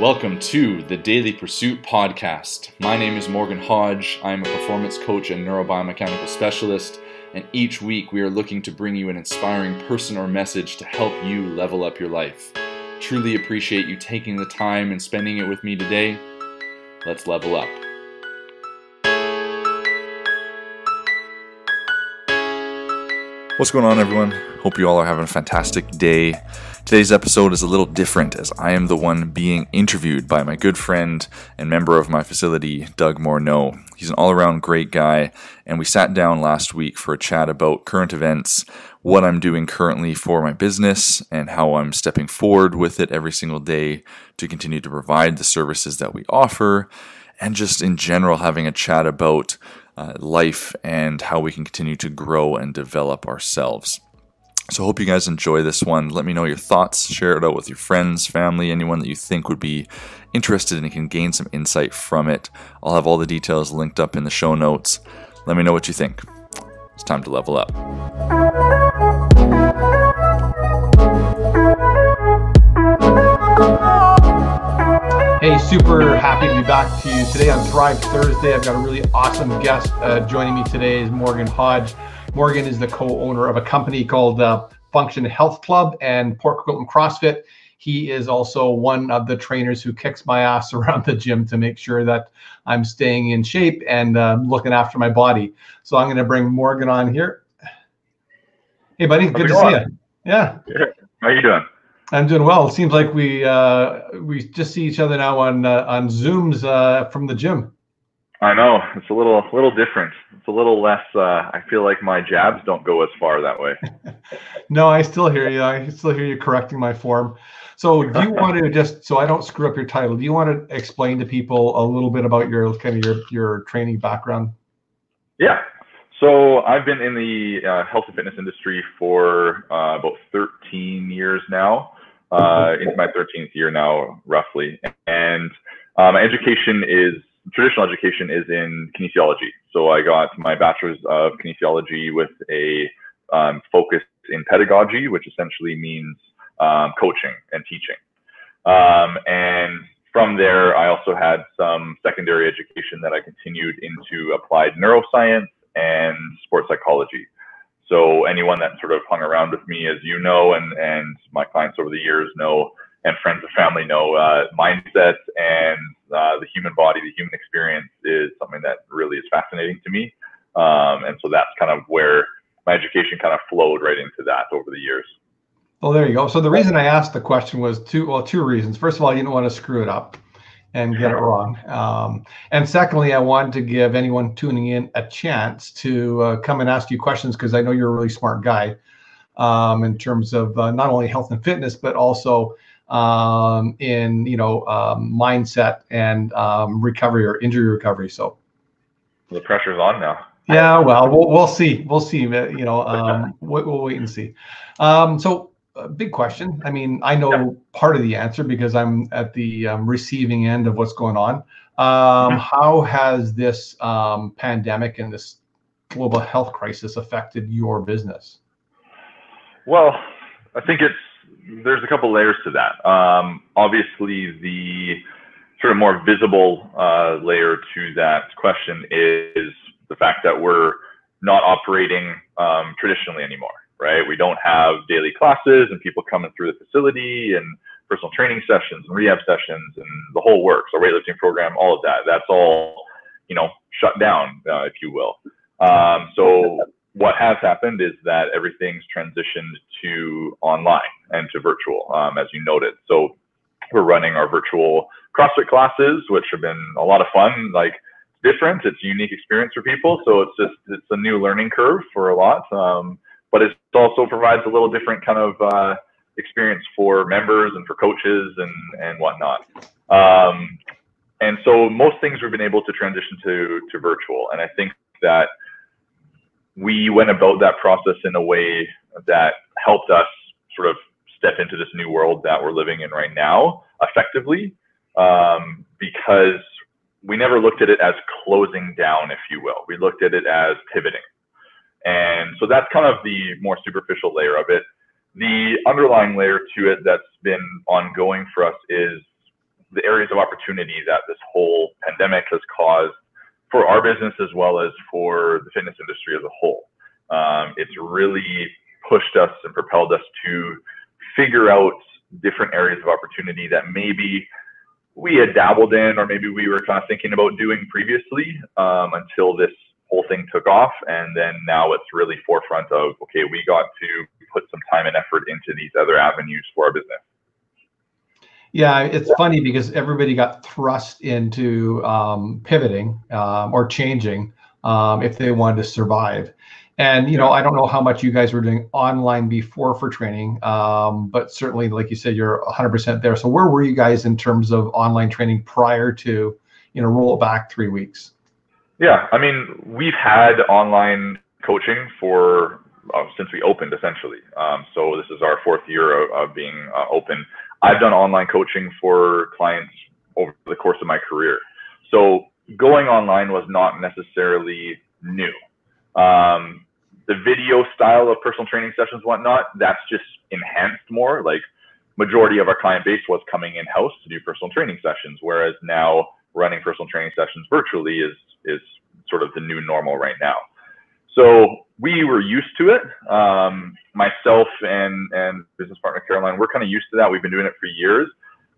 Welcome to the Daily Pursuit podcast. My name is Morgan Hodge. I'm a performance coach and neurobiomechanical specialist, and each week we are looking to bring you an inspiring person or message to help you level up your life. Truly appreciate you taking the time and spending it with me today. Let's level up. What's going on, everyone? Hope you all are having a fantastic day. Today's episode is a little different as I am the one being interviewed by my good friend and member of my facility, Doug Morneau. He's an all around great guy, and we sat down last week for a chat about current events, what I'm doing currently for my business, and how I'm stepping forward with it every single day to continue to provide the services that we offer, and just in general having a chat about uh, life and how we can continue to grow and develop ourselves. So, hope you guys enjoy this one. Let me know your thoughts. Share it out with your friends, family, anyone that you think would be interested and can gain some insight from it. I'll have all the details linked up in the show notes. Let me know what you think. It's time to level up. Hey, super happy to be back to you today on Thrive Thursday. I've got a really awesome guest uh, joining me today is Morgan Hodge. Morgan is the co-owner of a company called uh, Function Health Club and Port Coquitlam CrossFit. He is also one of the trainers who kicks my ass around the gym to make sure that I'm staying in shape and uh, looking after my body. So I'm going to bring Morgan on here. Hey, buddy, How's good to see you. Yeah. How you doing? I'm doing well. It seems like we uh, we just see each other now on uh, on Zooms uh, from the gym. I know it's a little little different. It's a little less. Uh, I feel like my jabs don't go as far that way. no, I still hear you. I still hear you correcting my form. So, do you want to just so I don't screw up your title? Do you want to explain to people a little bit about your kind of your your training background? Yeah. So I've been in the uh, health and fitness industry for uh, about 13 years now uh, into my 13th year now, roughly. And my education is traditional education is in kinesiology. So I got my bachelor's of kinesiology with a um, focus in pedagogy, which essentially means um, coaching and teaching. Um, and from there, I also had some secondary education that I continued into applied neuroscience and sports psychology. So anyone that sort of hung around with me, as you know, and and my clients over the years know, and friends and family know, uh, mindset and uh, the human body, the human experience is something that really is fascinating to me. Um, and so that's kind of where my education kind of flowed right into that over the years. Well, there you go. So the reason I asked the question was two, well, two reasons. First of all, you don't want to screw it up and get it wrong. Um, and secondly, I wanted to give anyone tuning in a chance to uh, come and ask you questions because I know you're a really smart guy um, in terms of uh, not only health and fitness, but also um, in you know um, mindset and um, recovery or injury recovery. So the pressure's on now. Yeah, well, we'll, we'll see. We'll see. You know, um, we'll, we'll wait and see. so a big question. I mean, I know yeah. part of the answer because I'm at the um, receiving end of what's going on. Um, mm-hmm. How has this um, pandemic and this global health crisis affected your business? Well, I think it's there's a couple layers to that. Um, obviously, the sort of more visible uh, layer to that question is the fact that we're not operating um, traditionally anymore right? We don't have daily classes and people coming through the facility and personal training sessions and rehab sessions and the whole works, our weightlifting program, all of that. That's all, you know, shut down, uh, if you will. Um, so what has happened is that everything's transitioned to online and to virtual, um, as you noted. So we're running our virtual CrossFit classes, which have been a lot of fun. Like it's different, it's a unique experience for people. So it's just it's a new learning curve for a lot. Um, but it also provides a little different kind of uh, experience for members and for coaches and and whatnot. Um, and so most things we've been able to transition to to virtual, and I think that we went about that process in a way that helped us sort of step into this new world that we're living in right now effectively, um, because we never looked at it as closing down, if you will. We looked at it as pivoting. And so that's kind of the more superficial layer of it. The underlying layer to it that's been ongoing for us is the areas of opportunity that this whole pandemic has caused for our business as well as for the fitness industry as a whole. Um, it's really pushed us and propelled us to figure out different areas of opportunity that maybe we had dabbled in or maybe we were kind of thinking about doing previously um, until this whole thing took off and then now it's really forefront of okay we got to put some time and effort into these other avenues for our business yeah it's funny because everybody got thrust into um, pivoting um, or changing um, if they wanted to survive and you know, I don't know how much you guys were doing online before for training, um, but certainly, like you said, you're 100% there. So where were you guys in terms of online training prior to, you know, roll it back three weeks? Yeah, I mean, we've had online coaching for uh, since we opened, essentially. Um, so this is our fourth year of, of being uh, open. I've done online coaching for clients over the course of my career. So going online was not necessarily new. Um, the video style of personal training sessions, whatnot, that's just enhanced more. Like majority of our client base was coming in house to do personal training sessions, whereas now running personal training sessions virtually is is sort of the new normal right now. So we were used to it. Um, myself and and business partner Caroline, we're kind of used to that. We've been doing it for years,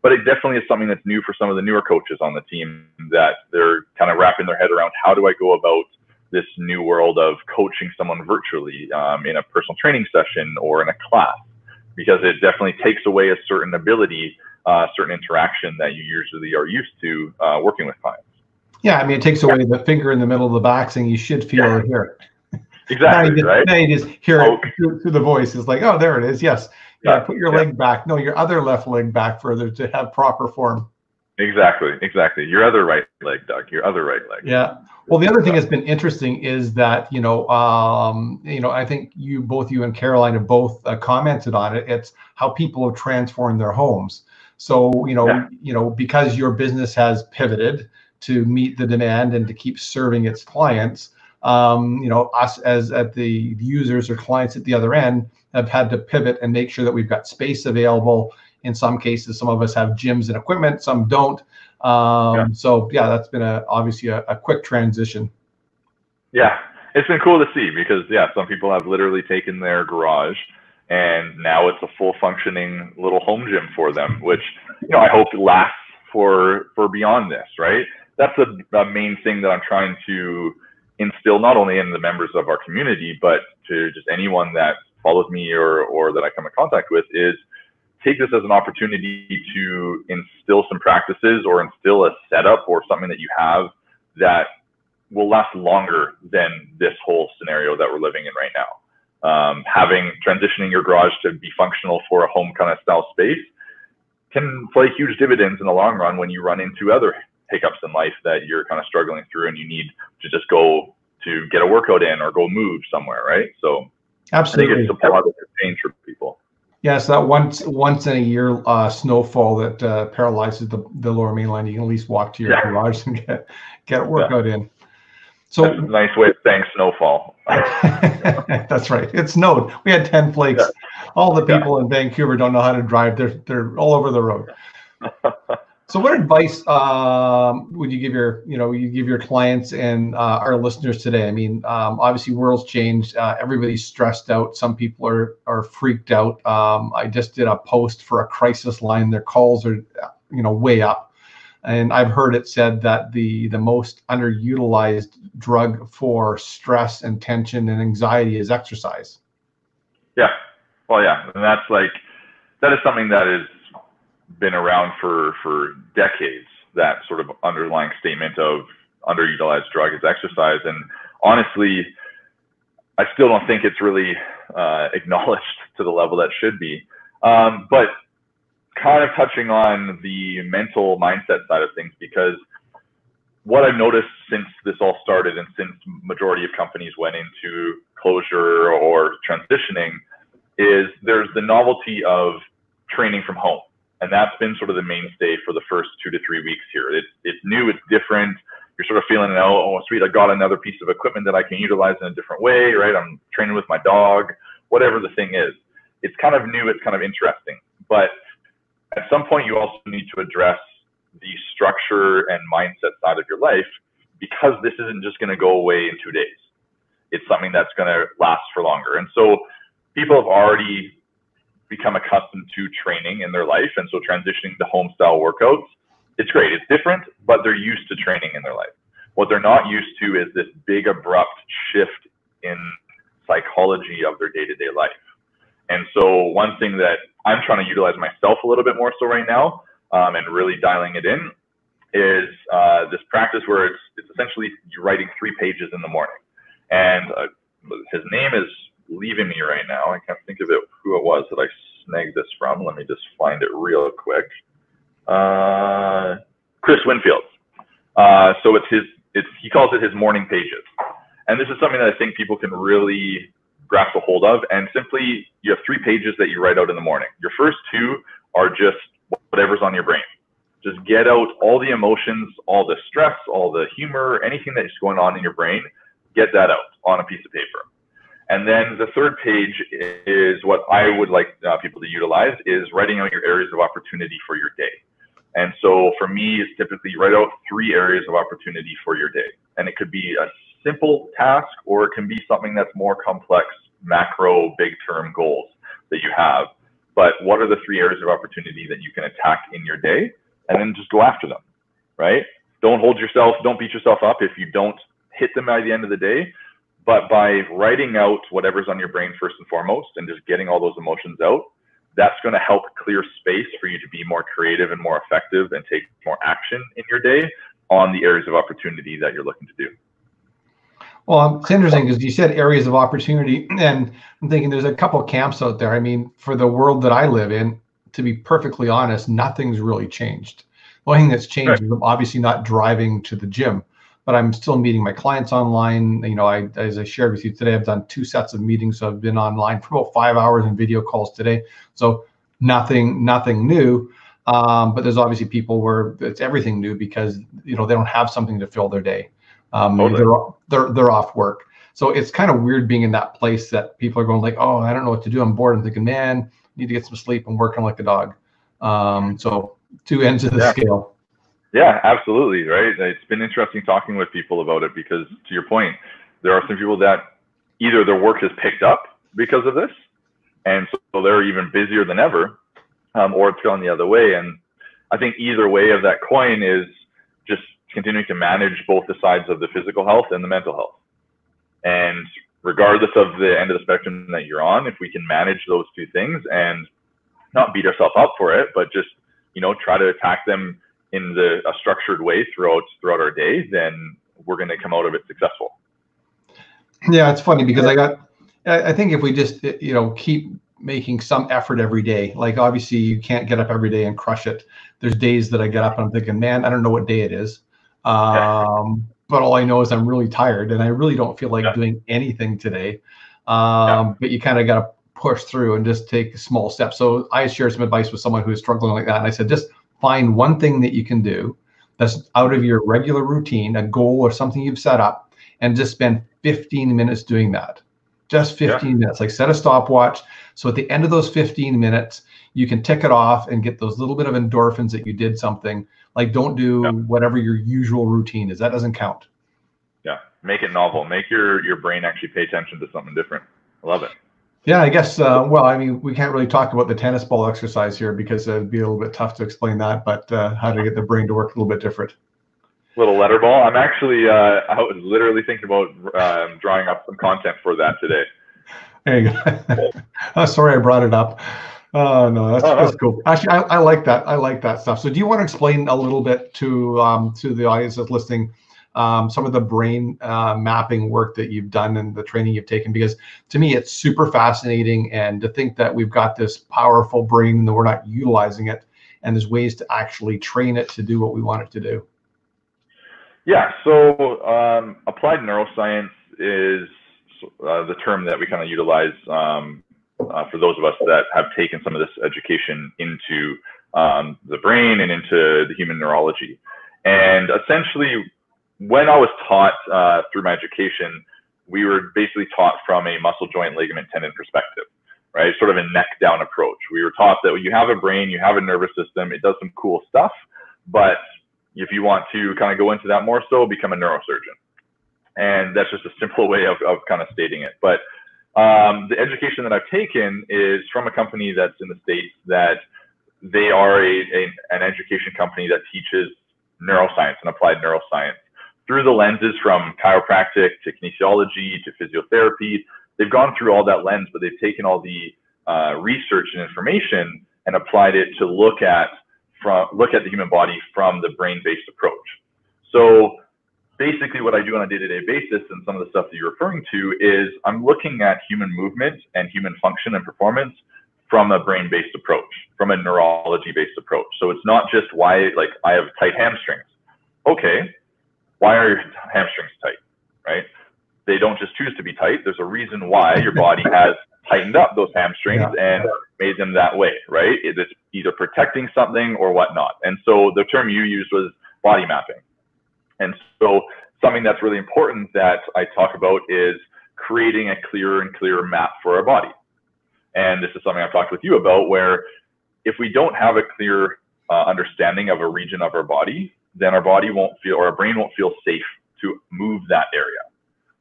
but it definitely is something that's new for some of the newer coaches on the team that they're kind of wrapping their head around. How do I go about this new world of coaching someone virtually um, in a personal training session or in a class because it definitely takes away a certain ability, uh, certain interaction that you usually are used to uh, working with clients. Yeah, I mean, it takes away the finger in the middle of the back saying you should feel yeah. or hear it. Exactly, now you, right? Now you just hear it through, through, the voice. It's like, oh, there it is. Yes. Yeah, yeah put your yeah. leg back. No, your other left leg back further to have proper form. Exactly, exactly. Your other right leg, Doug. Your other right leg. Yeah. Well, the other thing that's been interesting is that you know, um, you know, I think you both you and Caroline have both uh, commented on it. It's how people have transformed their homes. So you know, yeah. you know, because your business has pivoted to meet the demand and to keep serving its clients, um, you know, us as at the users or clients at the other end have had to pivot and make sure that we've got space available in some cases, some of us have gyms and equipment, some don't. Um, yeah. So yeah, that's been a obviously a, a quick transition. Yeah, it's been cool to see because yeah, some people have literally taken their garage and now it's a full functioning little home gym for them, which you know I hope lasts for for beyond this, right? That's a, a main thing that I'm trying to instill not only in the members of our community, but to just anyone that follows me or or that I come in contact with is take this as an opportunity to instill some practices or instill a setup or something that you have that will last longer than this whole scenario that we're living in right now. Um, having transitioning your garage to be functional for a home kind of style space can play huge dividends in the long run when you run into other hiccups in life that you're kind of struggling through and you need to just go to get a workout in or go move somewhere, right? So absolutely, I think it's a positive change for people. Yes, that once once in a year uh, snowfall that uh, paralyzes the, the lower mainland. You can at least walk to your yeah. garage and get get a workout yeah. in. So That's a nice way of saying snowfall. That's right. It snowed. We had ten flakes. Yeah. All the people in Vancouver don't know how to drive. They're they're all over the road. So, what advice um, would you give your, you know, you give your clients and uh, our listeners today? I mean, um, obviously, world's changed. Uh, everybody's stressed out. Some people are are freaked out. Um, I just did a post for a crisis line. Their calls are, you know, way up, and I've heard it said that the the most underutilized drug for stress and tension and anxiety is exercise. Yeah, well, yeah, and that's like that is something that has been around for for decades. That sort of underlying statement of underutilized drug is exercise, and honestly, I still don't think it's really uh, acknowledged to the level that should be. Um, but kind of touching on the mental mindset side of things, because what I've noticed since this all started and since majority of companies went into closure or transitioning is there's the novelty of training from home and that's been sort of the mainstay for the first two to three weeks here. It's it's new, it's different. You're sort of feeling, oh, oh, sweet, I got another piece of equipment that I can utilize in a different way, right? I'm training with my dog, whatever the thing is. It's kind of new, it's kind of interesting. But at some point, you also need to address the structure and mindset side of your life because this isn't just going to go away in two days. It's something that's going to last for longer. And so people have already become accustomed to training in their life. And so transitioning to home style workouts, it's great. It's different, but they're used to training in their life. What they're not used to is this big abrupt shift in psychology of their day to day life. And so one thing that I'm trying to utilize myself a little bit more so right now um, and really dialing it in is uh, this practice where it's, it's essentially you're writing three pages in the morning. And uh, his name is leaving me right now. I can't think of it who it was that I snagged this from. Let me just find it real quick. Uh, Chris Winfield. Uh, so it's his. It's he calls it his morning pages, and this is something that I think people can really grasp a hold of. And simply, you have three pages that you write out in the morning. Your first two are just whatever's on your brain. Just get out all the emotions, all the stress, all the humor, anything that's going on in your brain. Get that out on a piece of paper. And then the third page is what I would like uh, people to utilize is writing out your areas of opportunity for your day. And so for me, it's typically write out three areas of opportunity for your day. And it could be a simple task or it can be something that's more complex, macro, big term goals that you have. But what are the three areas of opportunity that you can attack in your day? And then just go after them, right? Don't hold yourself, don't beat yourself up if you don't hit them by the end of the day but by writing out whatever's on your brain first and foremost and just getting all those emotions out, that's going to help clear space for you to be more creative and more effective and take more action in your day on the areas of opportunity that you're looking to do. Well, it's interesting because you said areas of opportunity, and I'm thinking there's a couple camps out there. I mean, for the world that I live in, to be perfectly honest, nothing's really changed. The only thing that's changed right. is obviously not driving to the gym but I'm still meeting my clients online. You know, I, as I shared with you today, I've done two sets of meetings. So I've been online for about five hours in video calls today. So nothing, nothing new. Um, but there's obviously people where it's everything new because you know they don't have something to fill their day. Um, totally. they're they're they're off work. So it's kind of weird being in that place that people are going like, oh, I don't know what to do. I'm bored. I'm thinking, man, need to get some sleep. I'm working like a dog. Um, so two ends of the yeah. scale. Yeah, absolutely. Right. It's been interesting talking with people about it because, to your point, there are some people that either their work has picked up because of this, and so they're even busier than ever, um, or it's gone the other way. And I think either way of that coin is just continuing to manage both the sides of the physical health and the mental health. And regardless of the end of the spectrum that you're on, if we can manage those two things and not beat ourselves up for it, but just you know try to attack them in the a structured way throughout throughout our day, then we're going to come out of it successful. Yeah, it's funny because I got. I think if we just you know keep making some effort every day, like obviously you can't get up every day and crush it. There's days that I get up and I'm thinking, man, I don't know what day it is. Um, but all I know is I'm really tired and I really don't feel like yeah. doing anything today. Um, yeah. But you kind of got to push through and just take small steps. So I shared some advice with someone who's struggling like that, and I said, just find one thing that you can do that's out of your regular routine, a goal or something you've set up, and just spend 15 minutes doing that. Just 15 yeah. minutes. Like set a stopwatch. So at the end of those 15 minutes, you can tick it off and get those little bit of endorphins that you did something. Like don't do yeah. whatever your usual routine is. That doesn't count. Yeah. Make it novel. Make your your brain actually pay attention to something different. I love it. Yeah, I guess. Uh, well, I mean, we can't really talk about the tennis ball exercise here because it'd be a little bit tough to explain that. But uh, how to get the brain to work a little bit different. Little letter ball. I'm actually. Uh, I was literally thinking about um, drawing up some content for that today. There you go. oh, sorry, I brought it up. Oh no, that's, oh, that's cool. Actually, I, I, like that. I like that stuff. So, do you want to explain a little bit to um, to the audience that's listening? um, some of the brain uh, mapping work that you've done and the training you've taken because to me it's super fascinating and to think that we've got this powerful brain and we're not utilizing it and there's ways to actually train it to do what we want it to do yeah so um, applied neuroscience is uh, the term that we kind of utilize um, uh, for those of us that have taken some of this education into um, the brain and into the human neurology and essentially when I was taught uh, through my education, we were basically taught from a muscle joint ligament tendon perspective, right? Sort of a neck down approach. We were taught that you have a brain, you have a nervous system, it does some cool stuff, but if you want to kind of go into that more so, become a neurosurgeon. And that's just a simple way of, of kind of stating it. But um, the education that I've taken is from a company that's in the States that they are a, a, an education company that teaches neuroscience and applied neuroscience through the lenses from chiropractic to kinesiology to physiotherapy. They've gone through all that lens, but they've taken all the uh, research and information and applied it to look at from look at the human body from the brain-based approach. So basically what I do on a day-to-day basis and some of the stuff that you're referring to is I'm looking at human movement and human function and performance from a brain-based approach, from a neurology-based approach. So it's not just why like I have tight hamstrings. Okay, why are your hamstrings tight? Right? They don't just choose to be tight. There's a reason why your body has tightened up those hamstrings yeah. and made them that way, right? It's either protecting something or whatnot. And so the term you used was body mapping. And so something that's really important that I talk about is creating a clearer and clearer map for our body. And this is something I've talked with you about where if we don't have a clear uh, understanding of a region of our body, then our body won't feel or our brain won't feel safe to move that area.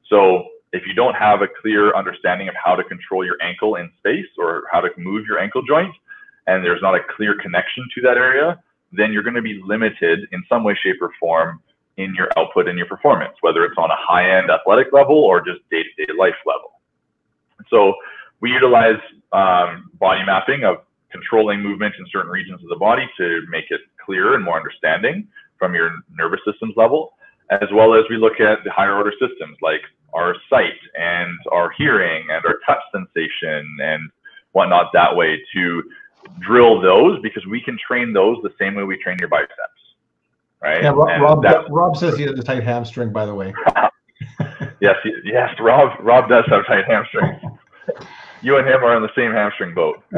So if you don't have a clear understanding of how to control your ankle in space or how to move your ankle joint, and there's not a clear connection to that area, then you're going to be limited in some way, shape, or form in your output and your performance, whether it's on a high end athletic level or just day to day life level. So we utilize um, body mapping of controlling movement in certain regions of the body to make it clearer and more understanding from your nervous system's level, as well as we look at the higher order systems like our sight and our hearing and our touch sensation and whatnot that way to drill those because we can train those the same way we train your biceps. Right. Yeah, Rob, Rob, Rob says he has a tight hamstring, by the way. yes, yes, Rob Rob does have tight hamstrings. You and him are on the same hamstring boat.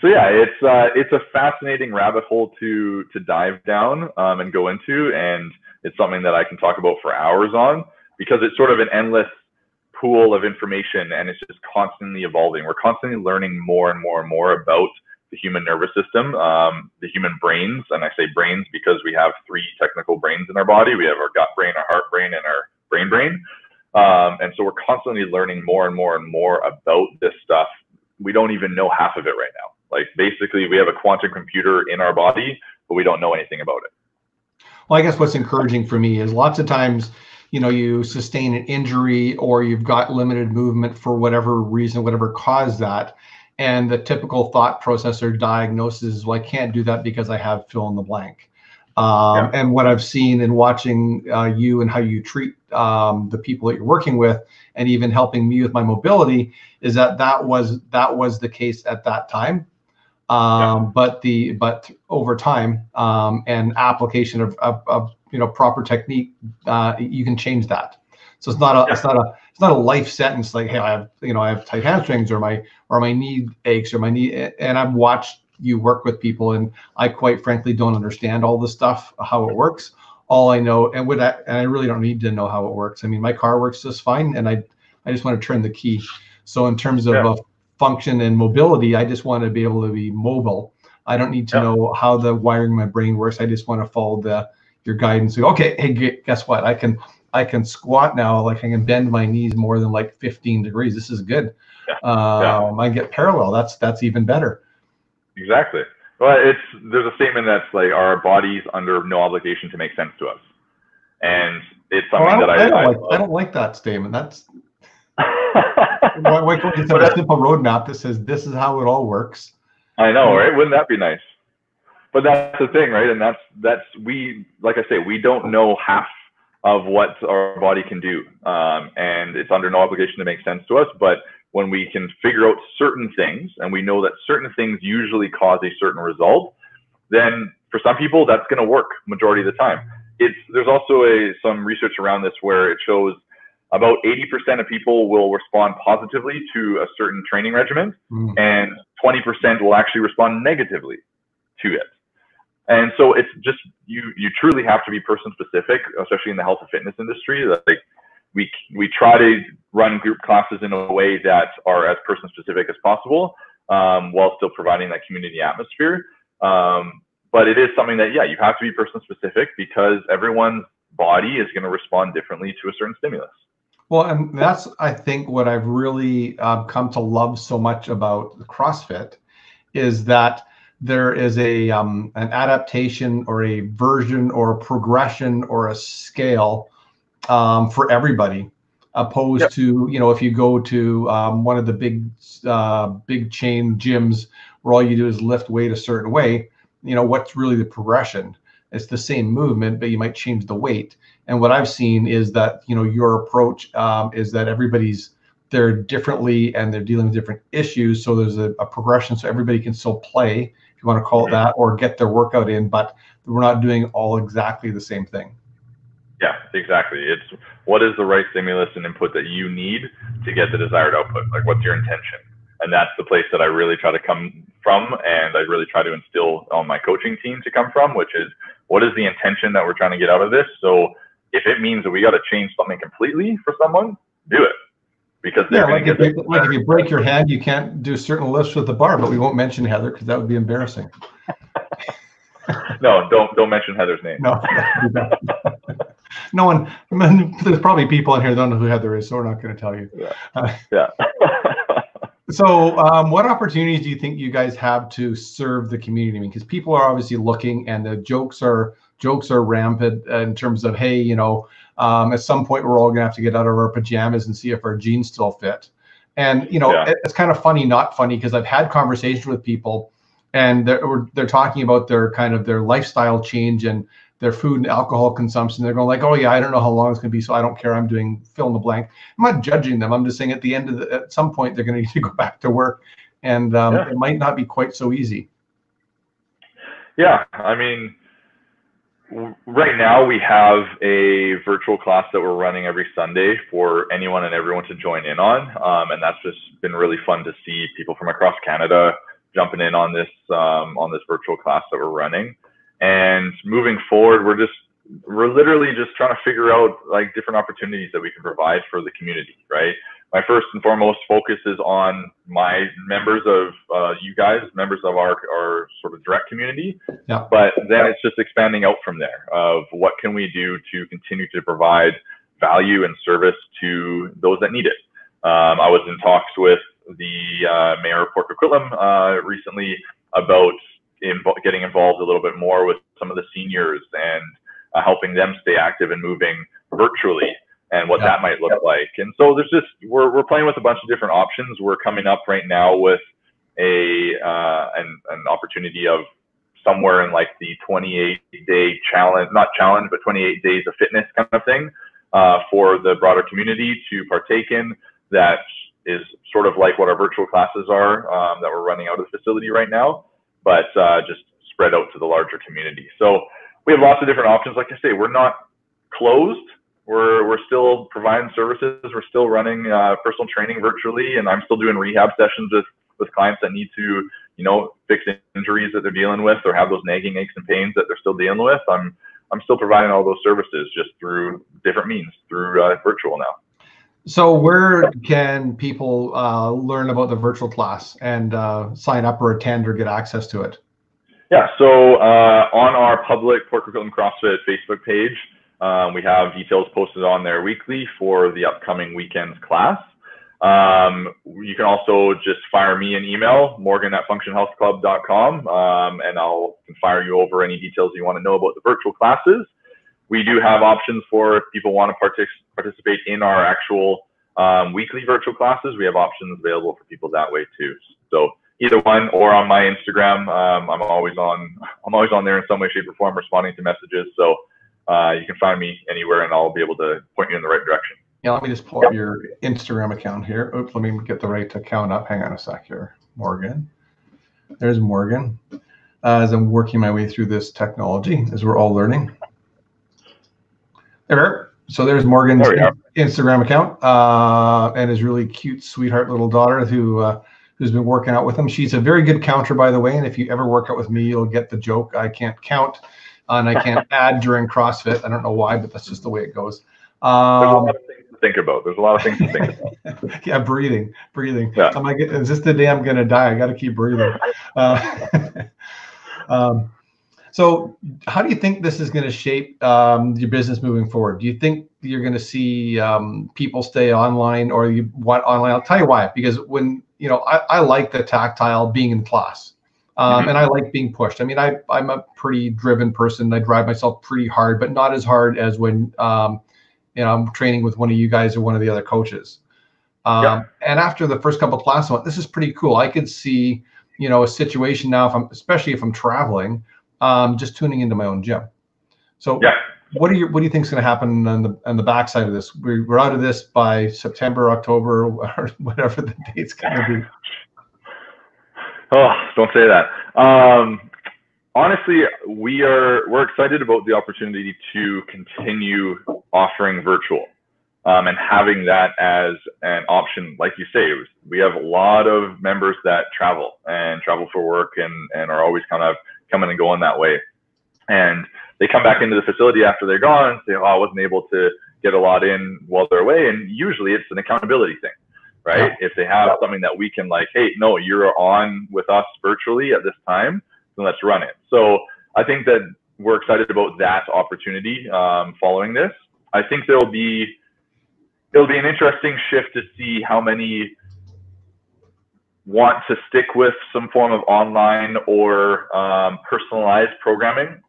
so yeah, it's uh, it's a fascinating rabbit hole to to dive down um, and go into, and it's something that I can talk about for hours on because it's sort of an endless pool of information and it's just constantly evolving. We're constantly learning more and more and more about the human nervous system, um, the human brains. And I say brains because we have three technical brains in our body. We have our gut brain, our heart brain, and our brain brain. Um, and so we're constantly learning more and more and more about this stuff. We don't even know half of it right now. Like basically, we have a quantum computer in our body, but we don't know anything about it. Well, I guess what's encouraging for me is lots of times, you know, you sustain an injury or you've got limited movement for whatever reason, whatever caused that. And the typical thought processor diagnosis is, well, I can't do that because I have fill in the blank. Um, yeah. And what I've seen in watching uh, you and how you treat um, the people that you're working with, and even helping me with my mobility, is that that was that was the case at that time. Um, yeah. But the but over time um, and application of, of, of, you know proper technique, uh, you can change that. So it's not a yeah. it's not a it's not a life sentence like hey I have you know I have tight hamstrings or my or my knee aches or my knee and I've watched you work with people and I quite frankly don't understand all the stuff how it works. All I know and with that and I really don't need to know how it works. I mean my car works just fine and I I just want to turn the key. So in terms of yeah function and mobility. I just want to be able to be mobile. I don't need to yeah. know how the wiring my brain works. I just want to follow the your guidance. Okay, hey, guess what? I can I can squat now. Like I can bend my knees more than like 15 degrees. This is good. Yeah. Um, yeah. I get parallel. That's that's even better. Exactly. Well, it's there's a statement that's like our bodies under no obligation to make sense to us, and it's something oh, I that I, I don't, I, like, I don't like that statement. That's why, why can't have a simple roadmap that says this is how it all works? I know, right? Wouldn't that be nice? But that's the thing, right? And that's that's we like I say, we don't know half of what our body can do, um, and it's under no obligation to make sense to us. But when we can figure out certain things, and we know that certain things usually cause a certain result, then for some people that's going to work majority of the time. It's there's also a some research around this where it shows about 80% of people will respond positively to a certain training regimen mm. and 20% will actually respond negatively to it. And so it's just you you truly have to be person specific, especially in the health and fitness industry. Like we we try to run group classes in a way that are as person specific as possible, um, while still providing that community atmosphere. Um, but it is something that yeah, you have to be person specific because everyone's body is going to respond differently to a certain stimulus. Well, and that's I think what I've really uh, come to love so much about CrossFit is that there is a um, an adaptation or a version or a progression or a scale um, for everybody opposed yep. to you know if you go to um, one of the big uh, big chain gyms where all you do is lift weight a certain way you know what's really the progression it's the same movement but you might change the weight and what i've seen is that you know your approach um, is that everybody's they're differently and they're dealing with different issues so there's a, a progression so everybody can still play if you want to call it that or get their workout in but we're not doing all exactly the same thing yeah, exactly. It's what is the right stimulus and input that you need to get the desired output? Like, what's your intention? And that's the place that I really try to come from, and I really try to instill on my coaching team to come from, which is what is the intention that we're trying to get out of this? So, if it means that we got to change something completely for someone, do it because yeah, like if, you, like if you break your hand, you can't do certain lifts with the bar, but we won't mention Heather because that would be embarrassing. no, don't don't mention Heather's name. No, no one. there's probably people in here that don't know who Heather is, so we're not going to tell you. Yeah. Uh, yeah. so, um, what opportunities do you think you guys have to serve the community? I mean, because people are obviously looking, and the jokes are jokes are rampant in terms of, hey, you know, um, at some point we're all going to have to get out of our pajamas and see if our jeans still fit. And you know, yeah. it, it's kind of funny, not funny, because I've had conversations with people, and they're they're talking about their kind of their lifestyle change and their food and alcohol consumption. They're going like, oh yeah, I don't know how long it's going to be, so I don't care. I'm doing fill in the blank. I'm not judging them. I'm just saying at the end of the, at some point they're going to need to go back to work, and um, yeah. it might not be quite so easy. Yeah, I mean, right now we have a virtual class that we're running every Sunday for anyone and everyone to join in on, um, and that's just been really fun to see people from across Canada jumping in on this um, on this virtual class that we're running. And moving forward, we're just we're literally just trying to figure out like different opportunities that we can provide for the community, right? My first and foremost focus is on my members of uh, you guys, members of our, our sort of direct community. Yeah. But then it's just expanding out from there of what can we do to continue to provide value and service to those that need it. Um, I was in talks with the uh, mayor of Port Coquitlam uh, recently about invo- getting involved a little bit more with some of the seniors and uh, helping them stay active and moving virtually and what yeah. that might look yeah. like. And so there's just we're we're playing with a bunch of different options. We're coming up right now with a uh, an an opportunity of somewhere in like the 28 day challenge, not challenge, but 28 days of fitness kind of thing uh, for the broader community to partake in. That is sort of like what our virtual classes are um, that we're running out of the facility right now but uh, just spread out to the larger community. So we have lots of different options. Like I say, we're not closed. We're, we're still providing services. We're still running uh, personal training virtually, and I'm still doing rehab sessions with, with clients that need to, you know, fix injuries that they're dealing with or have those nagging aches and pains that they're still dealing with. I'm I'm still providing all those services just through different means, through uh, virtual now. So, where can people uh, learn about the virtual class and uh, sign up or attend or get access to it? Yeah, so uh, on our public Port Coquitlam CrossFit Facebook page, um, we have details posted on there weekly for the upcoming weekend's class. Um, you can also just fire me an email, morgan at functionhealthclub.com, um, and I'll fire you over any details you want to know about the virtual classes we do have options for if people want to partic- participate in our actual um, weekly virtual classes. We have options available for people that way too. So either one, or on my Instagram, um, I'm always on. I'm always on there in some way, shape, or form, responding to messages. So uh, you can find me anywhere, and I'll be able to point you in the right direction. Yeah, let me just pull up your Instagram account here. Oops, let me get the right account up. Hang on a sec here, Morgan. There's Morgan. Uh, as I'm working my way through this technology, as we're all learning. There. So there's Morgan's there Instagram account uh, and his really cute, sweetheart little daughter who uh, who's been working out with him. She's a very good counter, by the way. And if you ever work out with me, you'll get the joke. I can't count and I can't add during CrossFit. I don't know why, but that's just the way it goes. Um, There's a lot of things to think about. There's a lot of things to think about. yeah, breathing, breathing. Yeah. Am I, is this the day I'm going to die? I got to keep breathing. Uh, um, So, how do you think this is going to shape um, your business moving forward? Do you think you're going to see um, people stay online, or you want online? I'll tell you why. Because when you know, I, I like the tactile being in class, um, mm-hmm. and I like being pushed. I mean, I I'm a pretty driven person. I drive myself pretty hard, but not as hard as when um, you know I'm training with one of you guys or one of the other coaches. Um, yeah. And after the first couple of classes, I went, this is pretty cool. I could see you know a situation now, if I'm especially if I'm traveling um, just tuning into my own gym. So yeah. what do you what do you think is going to happen on the on the backside of this? We're, we're out of this by September, October, or whatever the date's going to be. Oh, don't say that. Um, honestly, we are we're excited about the opportunity to continue offering virtual. Um, and having that as an option, like you say, was, we have a lot of members that travel and travel for work and, and are always kind of coming and going that way. And they come back into the facility after they're gone and say, oh, I wasn't able to get a lot in while they're away. And usually it's an accountability thing, right? Yeah. If they have something that we can like, hey, no, you're on with us virtually at this time, then let's run it. So I think that we're excited about that opportunity um, following this. I think there'll be it'll be an interesting shift to see how many want to stick with some form of online or um, personalized programming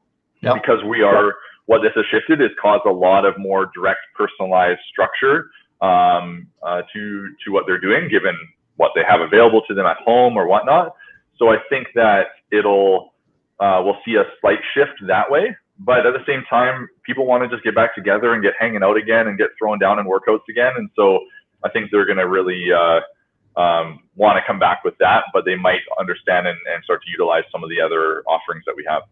yep. because we are what this has shifted is caused a lot of more direct personalized structure um, uh, to to what they're doing given what they have available to them at home or whatnot so i think that it'll uh, we'll see a slight shift that way but at the same time people want to just get back together and get hanging out again and get thrown down in workouts again and so i think they're going to really uh, um, want to come back with that, but they might understand and, and start to utilize some of the other offerings that we have.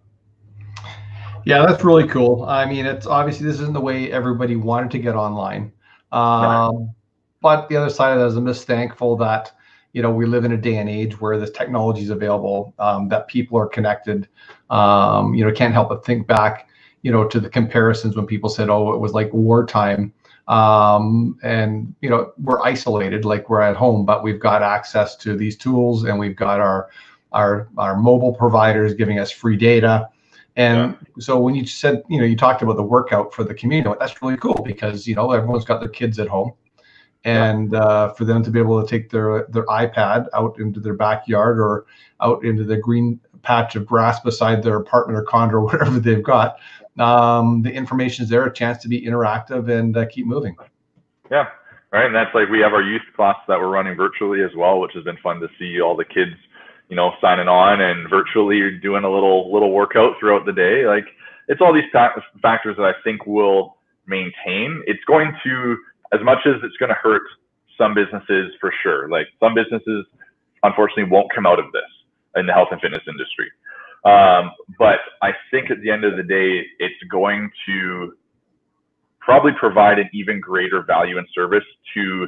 Yeah, that's really cool. I mean, it's obviously this isn't the way everybody wanted to get online. Um, But the other side of that is I'm just thankful that you know we live in a day and age where this technology is available, um, that people are connected. Um, you know, can't help but think back, you know, to the comparisons when people said, "Oh, it was like wartime." um, and you know we're isolated like we're at home but we've got access to these tools and we've got our our our mobile providers giving us free data and yeah. so when you said you know you talked about the workout for the community that's really cool because you know everyone's got their kids at home and yeah. uh, for them to be able to take their their ipad out into their backyard or out into the green patch of grass beside their apartment or condo or whatever they've got um, the information is there, a chance to be interactive and uh, keep moving. Yeah, right. And that's like we have our youth class that we're running virtually as well, which has been fun to see all the kids, you know, signing on and virtually you're doing a little little workout throughout the day. Like it's all these factors that I think will maintain. It's going to, as much as it's going to hurt some businesses for sure. Like some businesses, unfortunately, won't come out of this in the health and fitness industry. Um, but I think at the end of the day, it's going to probably provide an even greater value and service to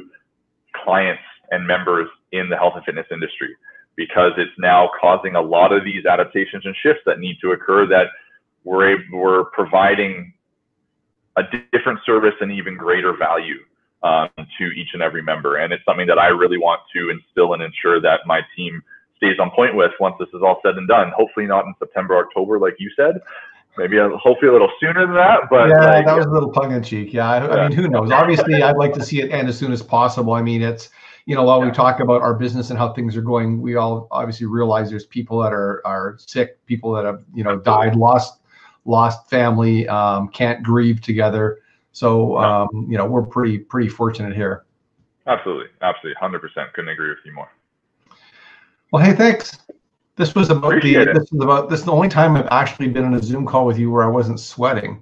clients and members in the health and fitness industry because it's now causing a lot of these adaptations and shifts that need to occur that we're, able, we're providing a different service and even greater value um, to each and every member. And it's something that I really want to instill and ensure that my team stays on point with once this is all said and done. Hopefully not in September, October, like you said. Maybe a, hopefully a little sooner than that. But yeah, like, that was a little tongue in cheek. Yeah, I, I, mean, who knows? Obviously, I'd like to see it end as soon as possible. I mean, it's you know while we talk about our business and how things are going, we all obviously realize there's people that are are sick, people that have you know died, lost lost family, um, can't grieve together. So um, you know we're pretty pretty fortunate here. Absolutely, absolutely, hundred percent. Couldn't agree with you more. Well, hey, thanks. This was about Appreciate the. It. This is about. This is the only time I've actually been in a Zoom call with you where I wasn't sweating.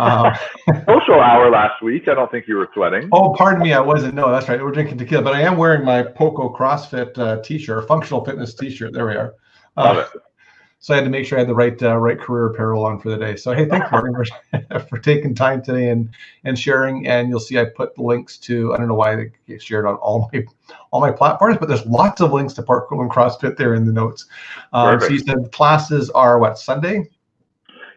Uh, Social hour last week. I don't think you were sweating. Oh, pardon me. I wasn't. No, that's right. We're drinking tequila, but I am wearing my Poco CrossFit uh, T-shirt, functional fitness T-shirt. There we are. Uh, Love it so I had to make sure I had the right uh, right career apparel on for the day. So hey, thank you for, for taking time today and and sharing. And you'll see I put the links to I don't know why they get shared on all my all my platforms, but there's lots of links to Parkour and CrossFit there in the notes. Um, so you said classes are what Sunday?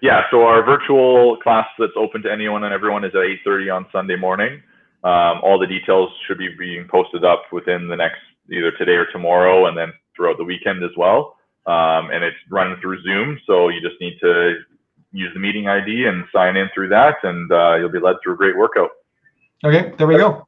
Yeah, so our virtual class that's open to anyone and everyone is at 8:30 on Sunday morning. Um, all the details should be being posted up within the next either today or tomorrow, and then throughout the weekend as well. um, and it's running through Zoom. So you just need to use the meeting ID and sign in through that, and uh, you'll be led through a great workout. Okay, there we go.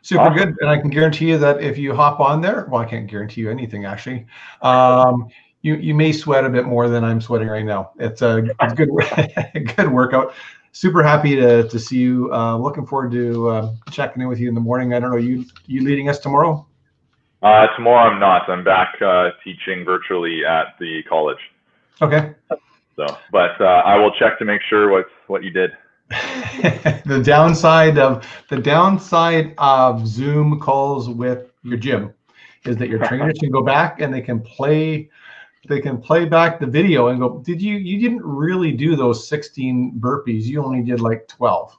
Super awesome. good, and I can guarantee you that if you hop on there, well, I can't guarantee you anything actually. Um, you you may sweat a bit more than I'm sweating right now. It's a, it's good good workout. Super happy to to see you. Uh, looking forward to uh, checking in with you in the morning. I don't know you you leading us tomorrow. Uh, tomorrow I'm not. I'm back uh, teaching virtually at the college. Okay. So, but uh, I will check to make sure what what you did. the downside of the downside of Zoom calls with your gym is that your trainers can go back and they can play they can play back the video and go did you you didn't really do those 16 burpees you only did like 12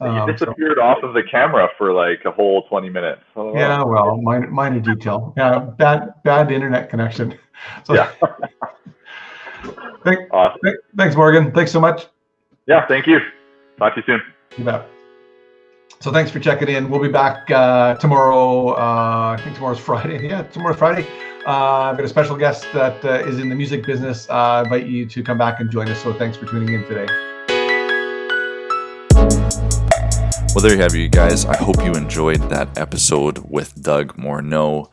you um, disappeared so, off of the camera for like a whole 20 minutes. Oh, yeah, well, minor, minor detail. Yeah, bad bad internet connection. So, yeah. thank, awesome. Th- thanks, Morgan. Thanks so much. Yeah, thank you. Talk to you soon. You bet. So thanks for checking in. We'll be back uh, tomorrow. Uh, I think tomorrow's Friday. Yeah, tomorrow's Friday. Uh, I've got a special guest that uh, is in the music business. Uh, I invite you to come back and join us. So thanks for tuning in today. Well, there you have it, you guys. I hope you enjoyed that episode with Doug Morneau.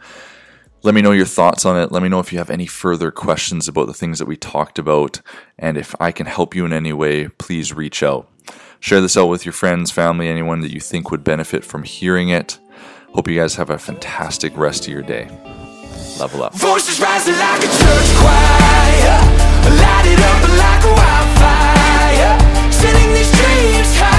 Let me know your thoughts on it. Let me know if you have any further questions about the things that we talked about. And if I can help you in any way, please reach out. Share this out with your friends, family, anyone that you think would benefit from hearing it. Hope you guys have a fantastic rest of your day. Level up. Voices rising like a church choir, light it up like a wildfire, sending these dreams high.